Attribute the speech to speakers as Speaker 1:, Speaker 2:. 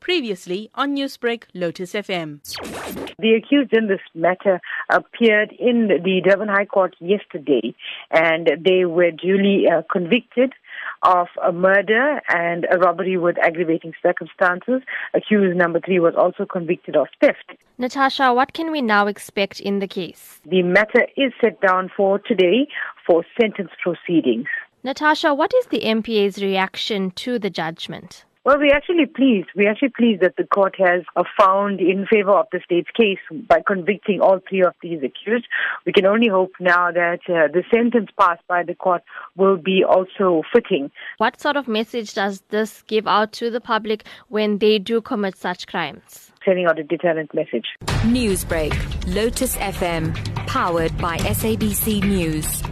Speaker 1: Previously on Newsbreak, Lotus FM.
Speaker 2: The accused in this matter appeared in the Durban High Court yesterday and they were duly uh, convicted of a murder and a robbery with aggravating circumstances. Accused number three was also convicted of theft.
Speaker 3: Natasha, what can we now expect in the case?
Speaker 2: The matter is set down for today for sentence proceedings.
Speaker 3: Natasha, what is the NPA's reaction to the judgment?
Speaker 2: Well, we're actually pleased. We're actually pleased that the court has uh, found in favor of the state's case by convicting all three of these accused. We can only hope now that uh, the sentence passed by the court will be also fitting.
Speaker 3: What sort of message does this give out to the public when they do commit such crimes?
Speaker 2: Sending out a deterrent message.
Speaker 4: Newsbreak, Lotus FM, powered by SABC News.